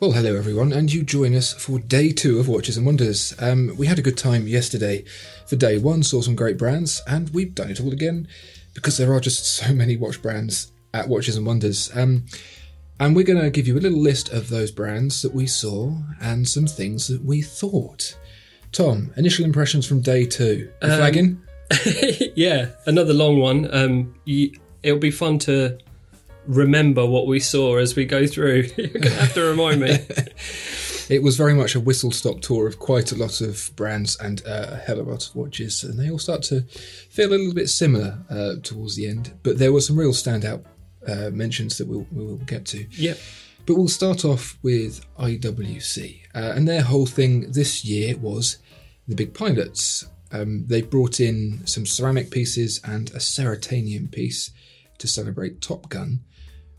Well, hello everyone, and you join us for day two of Watches and Wonders. Um, we had a good time yesterday for day one, saw some great brands, and we've done it all again because there are just so many watch brands at Watches and Wonders. Um, and we're going to give you a little list of those brands that we saw and some things that we thought. Tom, initial impressions from day two. Um, flagging? yeah, another long one. Um, you, it'll be fun to remember what we saw as we go through. You're gonna have to remind me. It was very much a whistle stop tour of quite a lot of brands and uh, a hell of a lot of watches, and they all start to feel a little bit similar uh, towards the end. But there were some real standout uh, mentions that we'll, we will get to. yep. But we'll start off with IWC, uh, and their whole thing this year was the big pilots. Um, they brought in some ceramic pieces and a ceratanium piece to celebrate Top Gun.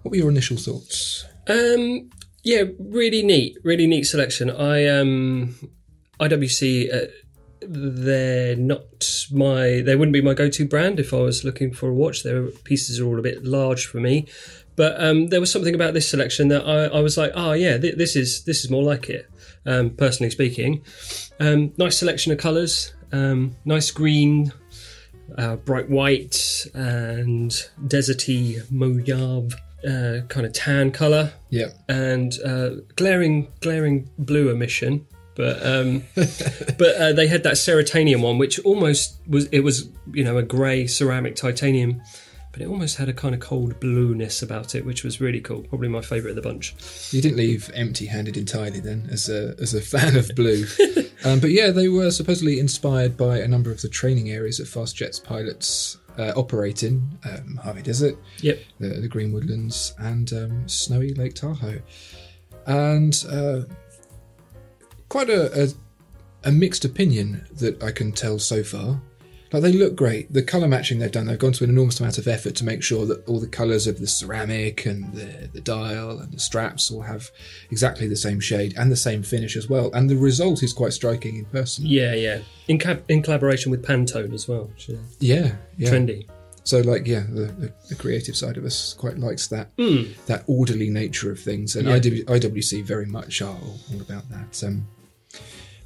What were your initial thoughts? Um, yeah, really neat, really neat selection. I um, IWC. Uh, they're not my. They wouldn't be my go-to brand if I was looking for a watch. Their pieces are all a bit large for me. But um, there was something about this selection that I, I was like, oh yeah, th- this is this is more like it. Um, personally speaking, um, nice selection of colours, um, nice green, uh, bright white, and deserty mauve uh, kind of tan colour Yeah, and uh, glaring glaring blue emission. But um, but uh, they had that ceratanium one, which almost was it was you know a grey ceramic titanium, but it almost had a kind of cold blueness about it, which was really cool. Probably my favourite of the bunch. you didn't leave empty-handed entirely then, as a as a fan of blue. um, but yeah, they were supposedly inspired by a number of the training areas that fast jets pilots uh, operate in: um, Mojave Desert, Yep. the, the Green Woodlands, and um, snowy Lake Tahoe. And uh, quite a, a, a mixed opinion that I can tell so far. Like they look great. The colour matching they've done, they've gone to an enormous amount of effort to make sure that all the colours of the ceramic and the, the dial and the straps all have exactly the same shade and the same finish as well. And the result is quite striking in person. Yeah, yeah. In in collaboration with Pantone as well. which Yeah, yeah. Trendy. So, like, yeah, the, the, creative side of us quite likes that that orderly nature of things, and Yeah. IW, IWC very much are all, all about that. Um,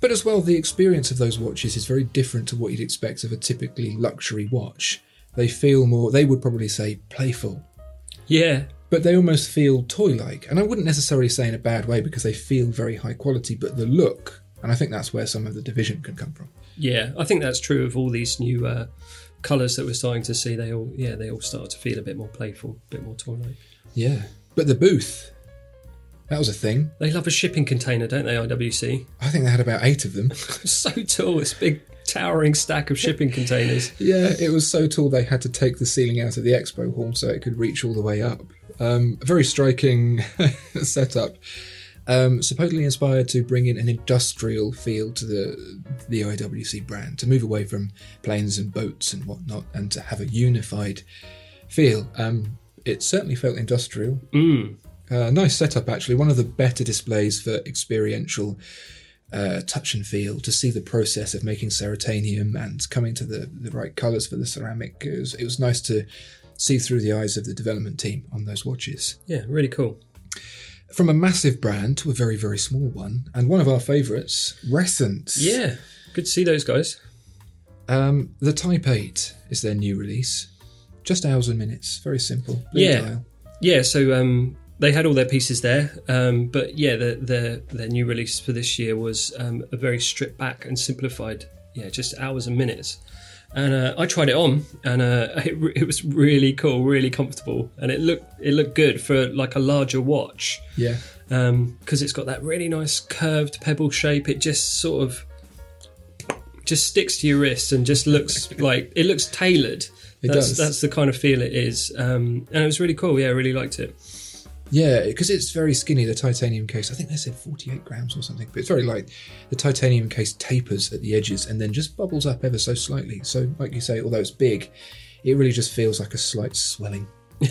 but as well, the experience of those watches is very different to what you'd expect of a typically luxury watch. They feel more, they would probably say playful, Yeah, but they almost feel toy like. And I wouldn't necessarily say in a bad way because they feel very high quality, but the look, and I think that's where some of the division can come from. yeah. I think that's true of all these new uh, colours that we're starting to see. They all yeah they all start to feel a bit more playful, a bit more toy-like. Yeah. But the booth, that was a thing. They love a shipping container, don't they? IWC. I think they had about eight of them. so tall. This big towering stack of shipping containers. Yeah, it was so tall they had to take the ceiling out of the expo hall so it could reach all the way up. Um, a very striking setup. Um, supposedly inspired to bring in an industrial feel to the the IWC brand, to move away from planes and boats and whatnot, and to have a unified feel. Um, it certainly felt industrial. Mm. Uh, nice setup, actually. One of the better displays for experiential uh, touch and feel to see the process of making ceratanium and coming to the, the right colours for the ceramic. It was, it was nice to see through the eyes of the development team on those watches. Yeah, really cool. From a massive brand to a very, very small one, and one of our favourites, Ressence. Yeah, good to see those guys. Um, the Type 8 is their new release. Just hours and minutes. Very simple. Blue Yeah. dial. Yeah, so um, they had all their pieces there, um, but yeah, the, the, their new release for this year was um, a very stripped back and simplified. Yeah, just hours and minutes. And uh, I tried it on, and uh, it, re- it was really cool, really comfortable, and it looked it looked good for like a larger watch Yeah. because it's got that really nice curved pebble shape. It just sort of just sticks to your wrist and just looks like it looks tailored. It that's, does. That's the kind of feel it is, um, and it was really cool. Yeah, I really liked it. Yeah, because it's very skinny, the titanium case. I think they said 48 grams or something, but it's very light. The titanium case tapers at the edges and then just bubbles up ever so slightly. So, like you say, although it's big, it really just feels like a slight swelling.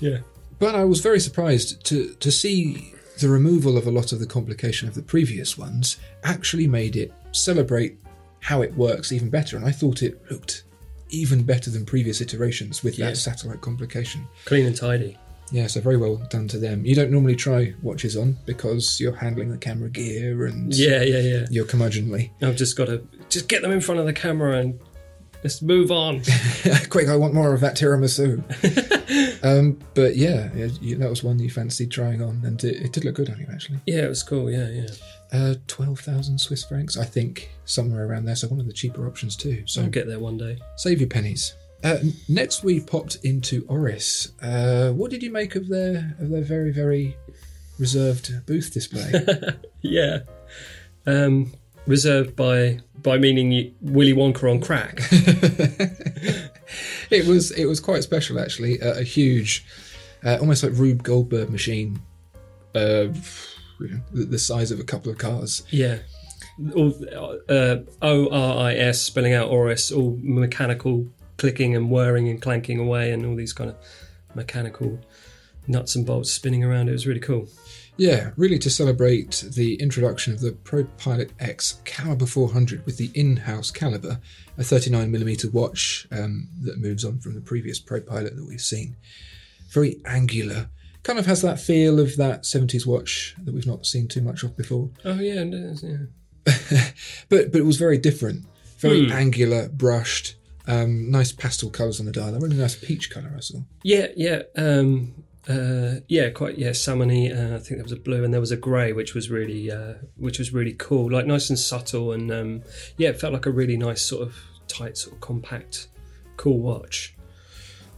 Yeah. But I was very surprised to, to see the removal of a lot of the complication of the previous ones actually made it celebrate how it works even better. And I thought it looked even better than previous iterations with Yeah. that satellite complication. Clean and tidy. Yeah, so very well done to them. You don't normally try watches on because you're handling the camera gear and Yeah, yeah, yeah. you're curmudgeonly. I've just got to just get them in front of the camera and let's move on. Quick, I want more of that tiramisu. um, but yeah, yeah, you, that was one you fancied trying on, and it, it did look good on you actually. yeah, it was cool. Yeah, yeah. Uh, Twelve thousand Swiss francs, I think, somewhere around there. So one of the cheaper options too. So I'll get there one day. save your pennies. Uh, next, we popped into Oris. Uh, what did you make of their of their very very reserved booth display? Yeah. Um, reserved by by meaning Willy Wonka on crack. it was it was quite special actually. Uh, a huge, uh, almost like Rube Goldberg machine, uh, the, the size of a couple of cars. yeah. All, uh, O R I S spelling out Oris, all mechanical clicking and whirring and clanking away, and all these kind of mechanical nuts and bolts spinning around. It was really cool. Yeah, really to celebrate the introduction of the Pro Pilot X Caliber 400 with the in-house caliber, a 39mm watch um, that moves on from the previous Pro Pilot that we've seen. Very angular, kind of has that feel of that 70s watch that we've not seen too much of before. Oh yeah, and, uh, yeah. but but it was very different, very angular, brushed, um, nice pastel colours on the dial. A really nice peach colour I saw. Yeah, yeah, um, uh, yeah, quite yeah, salmony. Uh, I think there was a blue and there was a grey, which was really, uh, which was really cool. Like nice and subtle, and um, yeah, it felt like a really nice sort of tight, sort of compact, cool watch.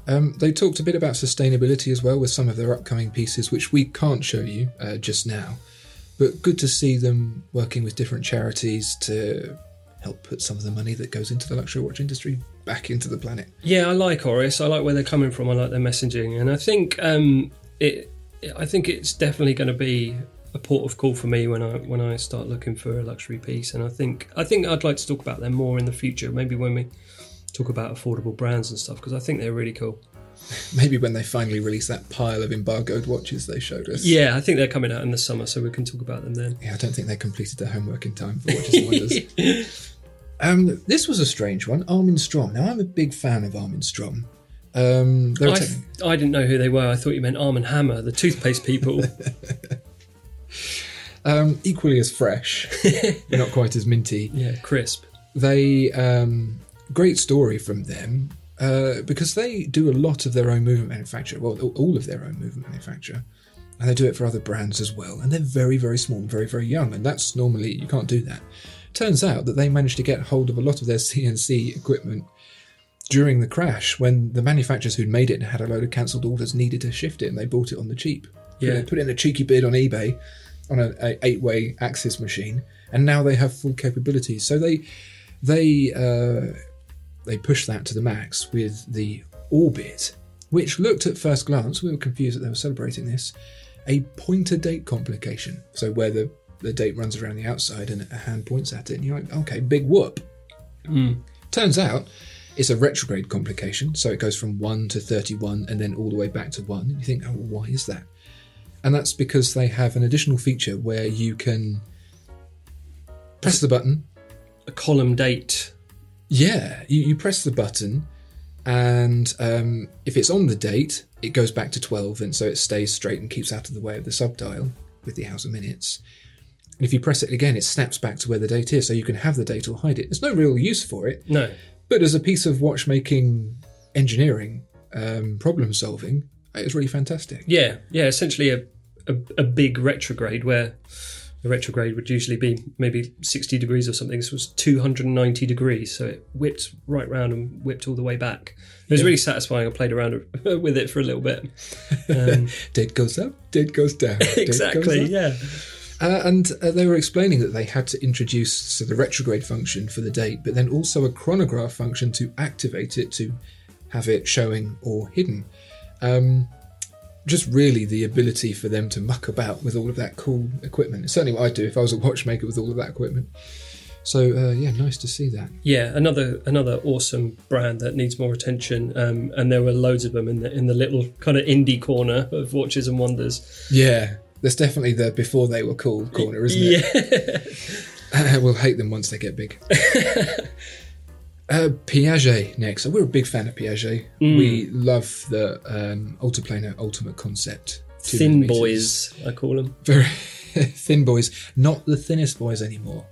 Um, they talked a bit about sustainability as well with some of their upcoming pieces, which we can't show you uh, just now. But good to see them working with different charities to help put some of the money that goes into the luxury watch industry back into the planet. Yeah, I like Oris. I like where they're coming from. I like their messaging, and I think um, it. I think it's definitely going to be a port of call for me when I when I start looking for a luxury piece. And I think I think I'd like to talk about them more in the future. Maybe when we talk about affordable brands and stuff, because I think they're really cool. Maybe when they finally release that pile of embargoed watches they showed us. Yeah, I think they're coming out in the summer, so we can talk about them then. Yeah, I don't think they completed their homework in time for Watches and Wonders. um, this was a strange one. Armin Strom. Now, I'm a big fan of Armin Strom. Um, they I, taking- I didn't know who they were. I thought you meant Arm and Hammer, the toothpaste people. um, equally as fresh, not quite as minty. yeah, crisp. They um, great story from them uh, because they do a lot of their own movement manufacture. Well, all of their own movement manufacture, and they do it for other brands as well. And they're very, very small, and very, very young, and that's normally you can't do that. Turns out that they managed to get hold of a lot of their CNC equipment during the crash when the manufacturers who'd made it and had a load of cancelled orders needed to shift it, and they bought it on the cheap. Yeah. Put, put in a cheeky bid on eBay on an eight-way axis machine, and now they have full capabilities. So they they uh, they pushed that to the max with the Orbit, which looked at first glance, we were confused that they were celebrating this, a pointer date complication. So where the, the date runs around the outside and a hand points at it, and you're like, okay, big whoop. Turns out it's a retrograde complication, so it goes from 1 to 31 and then all the way back to 1. And you think, oh, why is that? And that's because they have an additional feature where you can press the button A column date. yeah, you, you press the button, and um, if it's on the date, it goes back to 12, and so it stays straight and keeps out of the way of the subdial with the hours and minutes. And if you press it again, it snaps back to where the date is, so you can have the date or hide it. There's no real use for it, No. but as a piece of watchmaking engineering, um, problem solving, it's really fantastic. Yeah, yeah. Essentially, a, a a big retrograde where the retrograde would usually be maybe sixty degrees or something. This was two hundred and ninety degrees, so it whipped right round and whipped all the way back. It was really satisfying. I played around with it for a little bit. Um, Date goes up, date goes down. date goes exactly. up. Yeah. Uh, and uh, they were explaining that they had to introduce so the retrograde function for the date, but then also a chronograph function to activate it to have it showing or hidden. Um, just really the ability for them to muck about with all of that cool equipment. It's certainly what I'd do if I was a watchmaker with all of that equipment. So uh, yeah, nice to see that. Yeah, another another awesome brand that needs more attention, um, and there were loads of them in the in the little kind of indie corner of watches and wonders. Yeah, that's definitely the before they were cool corner, isn't it? Yeah, we'll hate them once they get big. uh, Piaget next. So we're a big fan of Piaget. We love the um, Altiplano Ultimate Concept. Thin boys, I call them. Very thin boys. Not the thinnest boys anymore.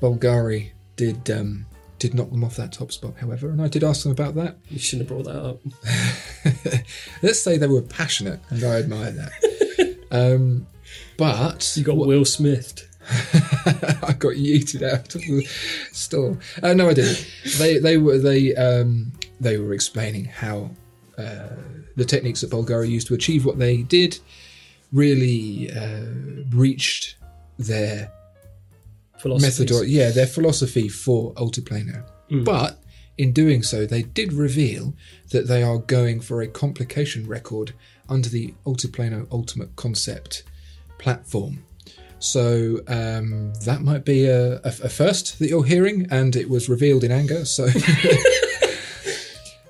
Bulgari did um, did knock them off that top spot, however, and I did ask them about that. You shouldn't have brought that up. Let's say they were passionate, and I admire that. Um, but You got Will Smith. I got yeeted out of the store. Uh, no, I didn't. They they were they um, they were explaining how uh, the techniques that Bulgari used to achieve what they did really uh, reached their methodology, yeah, their philosophy for Altiplano. But in doing so, they did reveal that they are going for a complication record under the Altiplano Ultimate Concept platform. So um, that might be a, a, a first that you're hearing, and it was revealed in anger. So,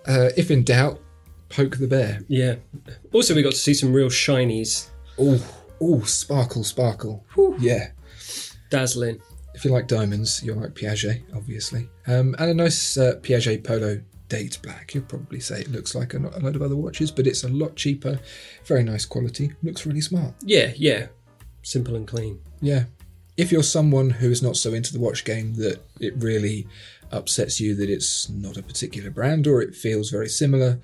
uh, if in doubt, poke the bear. Yeah. Also, we got to see some real shinies, Oh, oh, sparkle, sparkle. Yeah. dazzling. If you like diamonds, you'll like Piaget, obviously. Um, and a nice uh, Piaget Polo Date Black. You'll probably say it looks like a, a lot of other watches, but it's a lot cheaper. Very nice quality. Looks really smart. Yeah, yeah. Simple and clean. Yeah. If you're someone who is not so into the watch game that it really upsets you that it's not a particular brand or it feels very similar,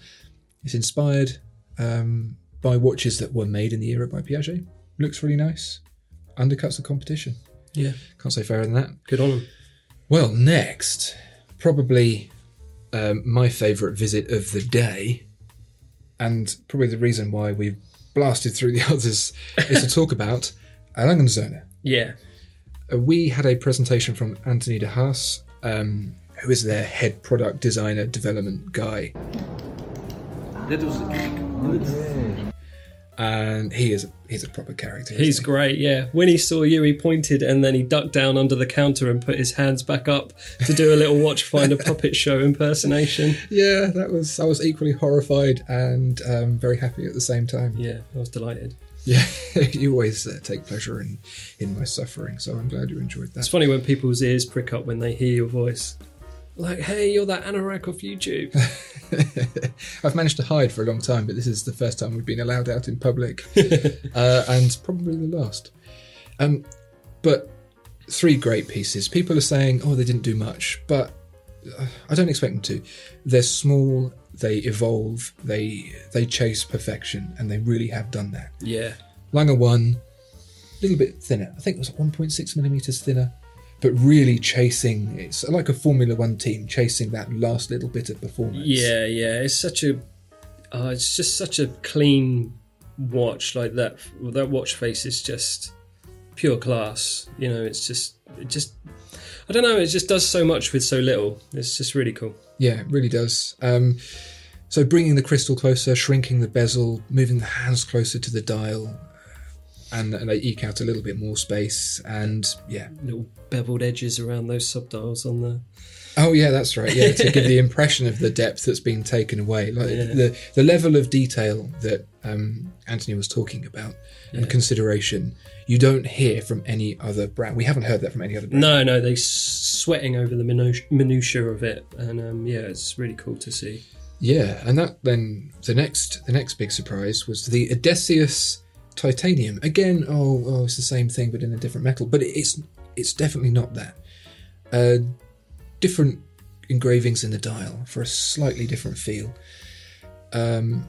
it's inspired um, by watches that were made in the era by Piaget. Looks really nice. Undercuts the competition. Yeah. Can't say fairer than that. Good on them. Well, next, probably um, my favourite visit of the day, and probably the reason why we've blasted through the others, is to talk about A. Lange & Söhne. Yeah. Uh, we had a presentation from Anthony de Haas, um, who is their head product designer development guy, Dit was and he is he's a proper character. He's he? great, yeah. When he saw you, he pointed and then he ducked down under the counter and put his hands back up to do a little watchfinder puppet show impersonation. Yeah, that was I was equally horrified and um, very happy at the same time. Yeah, I was delighted. Yeah, you always uh, take pleasure in in my suffering, so I'm glad you enjoyed that. It's funny when people's ears prick up when they hear your voice. Like, hey, you're that anorak off YouTube. I've managed to hide for a long time, but this is the first time we've been allowed out in public, uh, and probably the last. Um, but three great pieces. People are saying, "Oh, they didn't do much," but uh, I don't expect them to. They're small. They evolve. They they chase perfection, and they really have done that. yeah. Lange one, a little bit thinner. I think it was 1.6 millimeters thinner, but really chasing. It's like a Formula One team chasing that last little bit of performance. Yeah, yeah. It's such a, uh, it's just such a clean watch. Like that, that watch face is just pure class. You know, it's just, it just, I don't know. It just does so much with so little. It's just really cool. Yeah, it really does. Um, so bringing the crystal closer, shrinking the bezel, moving the hands closer to the dial, and, and they eke out a little bit more space. And yeah, Little beveled edges around those subdials on the. oh yeah, that's right. Yeah, to give the impression of the depth that's been taken away, like the the level of detail that um, Anthony was talking about and consideration, you don't hear from any other brand. We haven't heard that from any other brand. No, no, they're sweating over the minutiae, minutiae of it, and um, yeah, it's really cool to see. Yeah, and that then the next the next big surprise was the Odysseus titanium. Again, oh, oh, it's the same thing but in a different metal. But it's it's definitely not that. Uh, different engravings in the dial for a slightly different feel. Um,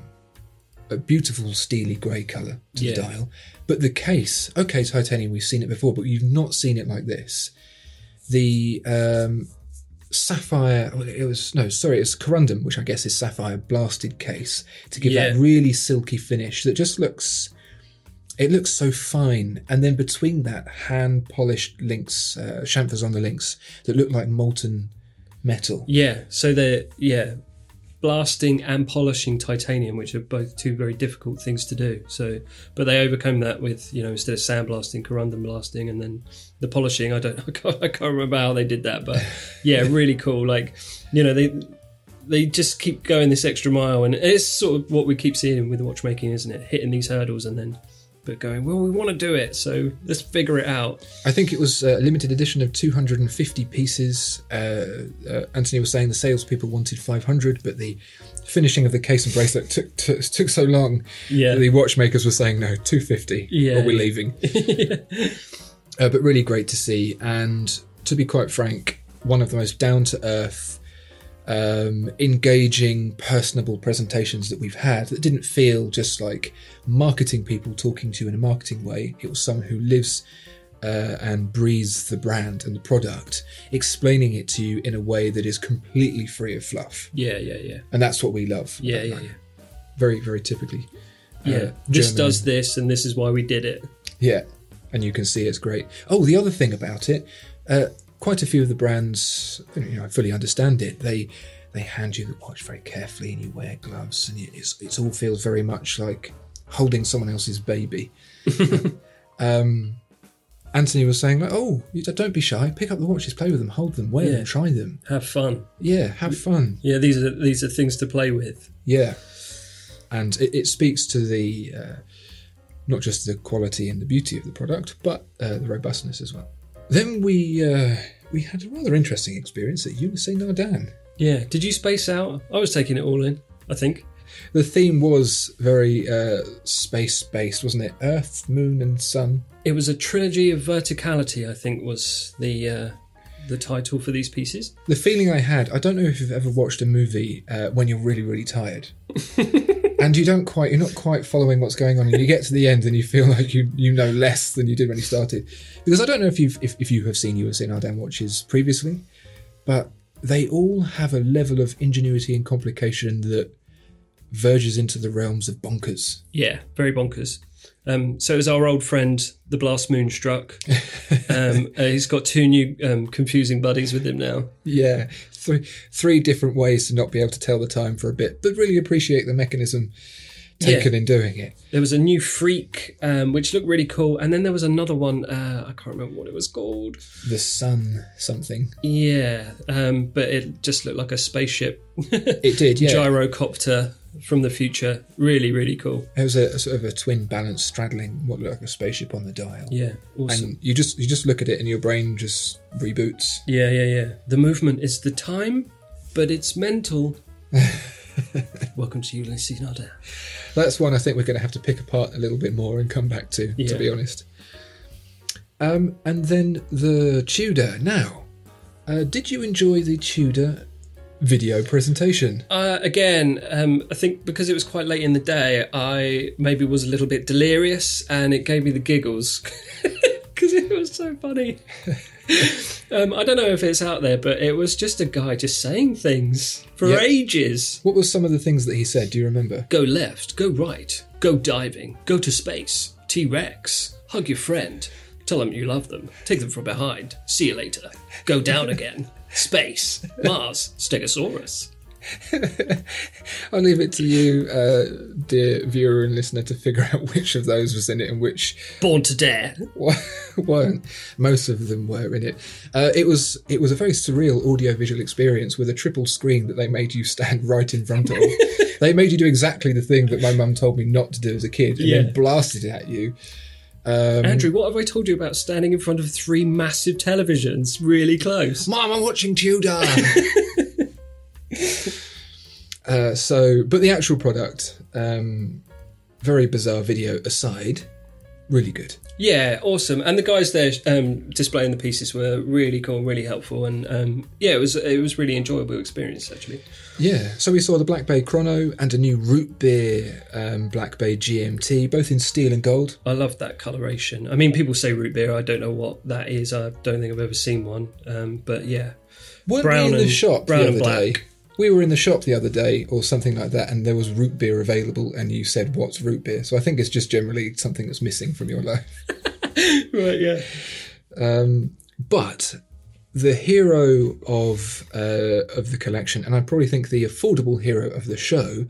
a beautiful steely grey colour to Yeah. the dial. But the case, okay, titanium, we've seen it before, but you've not seen it like this. The um, sapphire, it was, no, sorry, it's corundum, which I guess is sapphire blasted case to give that really silky finish that just looks, it looks so fine. And then between that, hand polished links, uh, chamfers on the links that look like molten metal. Yeah, so they're yeah, blasting and polishing titanium, which are both two very difficult things to do. So, but they overcome that with you know instead of sandblasting, corundum blasting, and then the polishing. I don't, I can't, I can't remember how they did that, but yeah, really cool. Like you know they they just keep going this extra mile, and it's sort of what we keep seeing with watchmaking, isn't it? Hitting these hurdles and then. But going, well, we want to do it, so let's figure it out. I think it was a limited edition of 250 pieces. Uh, uh, Anthony was saying the salespeople wanted 500, but the finishing of the case and bracelet took took, took so long. Yeah. the watchmakers were saying no, 250, Yeah, or we're yeah. leaving. uh, but really great to see, and to be quite frank, one of the most down to earth. Um, engaging, personable presentations that we've had that didn't feel just like marketing people talking to you in a marketing way. It was someone who lives uh, and breathes the brand and the product, explaining it to you in a way that is completely free of fluff. Yeah, yeah, yeah, And that's what we love. yeah, yeah, yeah. Very, very typically. Yeah, uh, this does this, and this is why we did it. Yeah, and you can see it's great. Oh, the other thing about it, uh, quite a few of the brands, you know, I fully understand it. They they hand you the watch very carefully, and you wear gloves, and it's it all feels very much like holding someone else's baby. um, Anthony was saying, like, "Oh, you don't be shy. Pick up the watches, play with them, hold them, wear Yeah. them, try them. Have fun. Yeah, have fun. Yeah, these are these are things to play with. Yeah, and it, it speaks to the uh, not just the quality and the beauty of the product, but uh, the robustness as well. Then we uh, we had a rather interesting experience at Ulysse Nardin. Yeah. Did you space out? I was taking it all in. I think. The theme was very uh, space based, wasn't it? Earth, Moon, and Sun. It was a trilogy of verticality. I think was the uh, the title for these pieces. The feeling I had, I don't know if you've ever watched a movie uh, when you're really, really tired. and you don't quite, you're not quite following what's going on, and you get to the end and you feel like you you know less than you did when you started. Because I don't know if you've if, if you have seen Ulysse Nardin watches previously, but they all have a level of ingenuity and complication that verges into the realms of bonkers. Yeah, very bonkers. Um, so it was our old friend, the Blast Moonstruck. Um, uh, he's got two new um, confusing buddies with him now. Yeah, three three different ways to not be able to tell the time for a bit, but really appreciate the mechanism taken Yeah. in doing it. There was a new Freak, um, which looked really cool, and then there was another one. Uh, I can't remember what it was called. The sun something. Yeah, um, but it just looked like a spaceship It did, yeah. gyrocopter from the future. Really, really cool. It was a, a sort of a twin balance straddling what looked like a spaceship on the dial. Yeah, awesome. And you just you just look at it and your brain just reboots. yeah, yeah, yeah. The movement is the time, but it's mental. Welcome to Ulysse Nardin. That's one I think we're going to have to pick apart a little bit more and come back to, to be honest. Um, and then the Tudor. Now, uh, did you enjoy the Tudor video presentation? Uh, again, um, I think because it was quite late in the day, I maybe was a little bit delirious, and it gave me the giggles because it was so funny. um, I don't know if it's out there, but it was just a guy just saying things for Yeah. ages. What were some of the things that he said? Do you remember? Go left, go right, go diving, go to space, T Rex, hug your friend, tell them you love them, take them from behind, see you later, go down again, space, Mars, Stegosaurus. I'll leave it to you, uh, dear viewer and listener, to figure out which of those was in it and which Born to Dare. weren't. Most of them were in it. Uh, it was it was a very surreal audiovisual experience with a triple screen that they made you stand right in front of. they made you do exactly the thing that my mum told me not to do as a kid, and Yeah. then blasted it at you. Um, Andrew, what have I told you about standing in front of three massive televisions really close? Mum, I'm watching Tudor. uh, so, but the actual product, um, very bizarre video aside, really good. Yeah, awesome. And the guys there um, displaying the pieces were really cool, really helpful, and um, yeah, it was it was really enjoyable experience actually. Yeah, so we saw the Black Bay Chrono and a new root beer um, Black Bay GMT, both in steel and gold. I love that coloration. I mean, people say root beer. I don't know what that is. I don't think I've ever seen one. Um, but yeah, Weren't Brown we in the shop brown the and other black. day? We were in the shop the other day or something like that, and there was root beer available, and you said, What's root beer? So I think it's just generally something that's missing from your life. right, yeah, Um, but the hero of uh, of the collection, and I probably think the affordable hero of the show,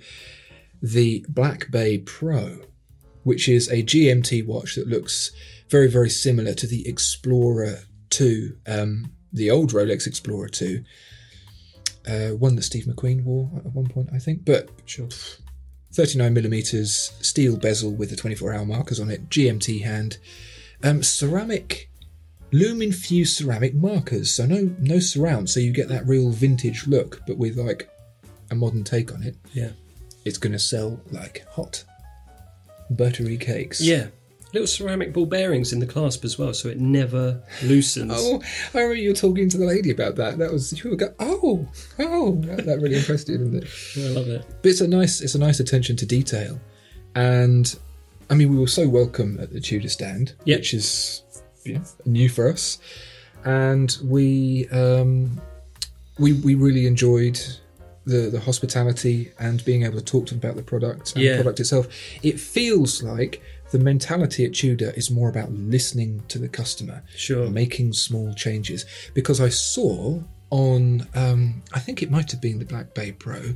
the Black Bay Pro, which is a GMT watch that looks very very similar to the Explorer Two, um, the old Rolex Explorer Two, uh, one that Steve McQueen wore at one point, I think. But sure. 39 millimeters steel bezel with the 24 hour markers on it, GMT hand, um, ceramic, lume infused ceramic markers. So no no surround, so you get that real vintage look, but with like a modern take on it. Yeah, It's gonna sell like hot buttery cakes. yeah. Little ceramic ball bearings in the clasp as well, so it never loosens. Oh, I remember you were talking to the lady about that. That was you were go, oh, oh, that, that really impressed you, didn't it? I love it. But it's a nice, it's a nice attention to detail, and I mean, we were so welcome at the Tudor stand, Yep. which is you know, new for us, and we um, we we really enjoyed the the hospitality and being able to talk to them about the product and Yeah. the product itself. It feels like the mentality at Tudor is more about listening to the customer, Sure. making small changes. Because I saw on, um, I think it might have been the Black Bay Pro,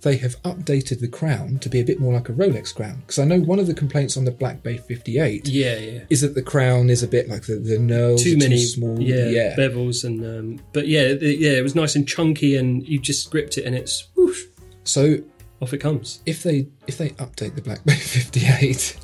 they have updated the crown to be a bit more like a Rolex crown. Because I know one of the complaints on the Black Bay 58 Yeah, yeah. is that the crown is a bit like the, the knurls Too many, too small. yeah, yeah. bevels and um, but yeah, the, yeah, it was nice and chunky, and you just gripped it, and it's whoosh, So off it comes. if they if they update the Black Bay 58,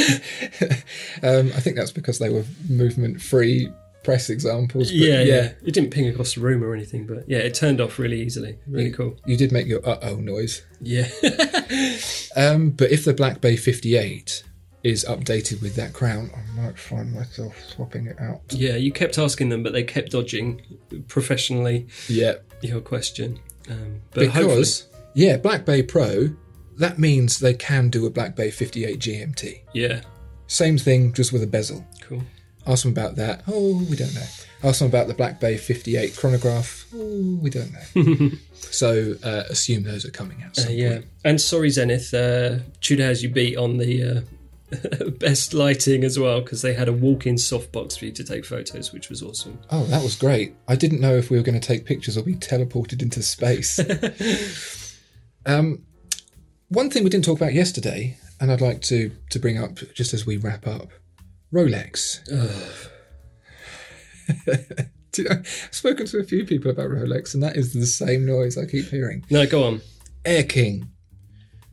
um, I think that's because they were movement free press examples. But yeah, yeah, It didn't ping across the room or anything, but yeah, it turned off really easily. Really You- cool. You did make your uh oh noise. Yeah, Um, but if the Black Bay 58 is updated with that crown, I might find myself swapping it out. yeah. You kept asking them, but they kept dodging professionally Yeah. your question. Um, but hopefully, Because, yeah, Black Bay Pro, that means they can do a Black Bay 58 GMT. yeah, Same thing, just with a bezel. cool. Ask them about that. Oh, we don't know. Ask them about the Black Bay 58 chronograph. Oh, we don't know. so uh, assume those are coming out. Uh, yeah, point. and sorry, Zenith. Uh, Tudor has you beat on the uh, best lighting as well because they had a walk-in softbox for you to take photos, which was awesome. Oh, that was great. I didn't know if we were going to take pictures or be teleported into space. um, one thing we didn't talk about yesterday, and I'd like to to bring up just as we wrap up, Rolex. You know, I've spoken to a few people about Rolex, and that is the same noise I keep hearing. No, go on. Air King,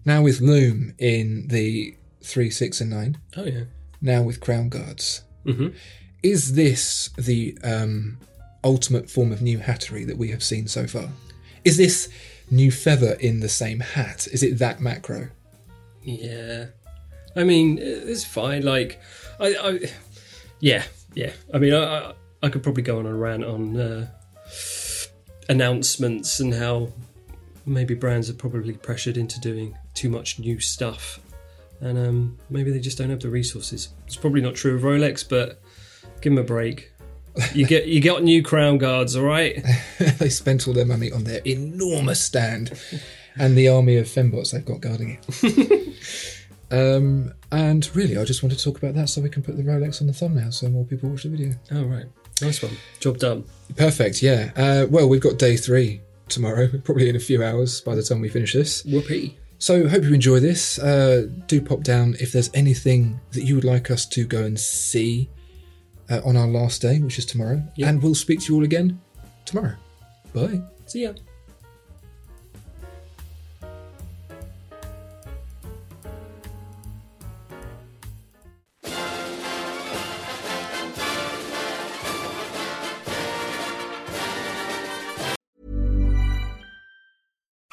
now with Lume in the three, six, and nine. Oh yeah. Now with Crown Guards. Mhm. Is this the um, ultimate form of new hattery that we have seen so far? Is this new feather in the same hat? Is it that macro? Yeah, I mean it's fine. Like, I, I yeah, yeah. I mean, I, I, I could probably go on a rant on uh, announcements and how maybe brands are probably pressured into doing too much new stuff, and um, maybe they just don't have the resources. It's probably not true of Rolex, but give them a break. You get you got new crown guards, all right? they spent all their money on their enormous stand and the army of fembots they've got guarding it. um, and really, I just want to talk about that so we can put the Rolex on the thumbnail so more people watch the video. All right, nice one, job done. Perfect, yeah. Uh, well, we've got day three tomorrow, probably in a few hours by the time we finish this. Whoopee. So, hope you enjoy this. Uh, do pop down if there's anything that you would like us to go and see uh, on our last day, which is tomorrow. Yeah. And we'll speak to you all again tomorrow. Bye. See ya.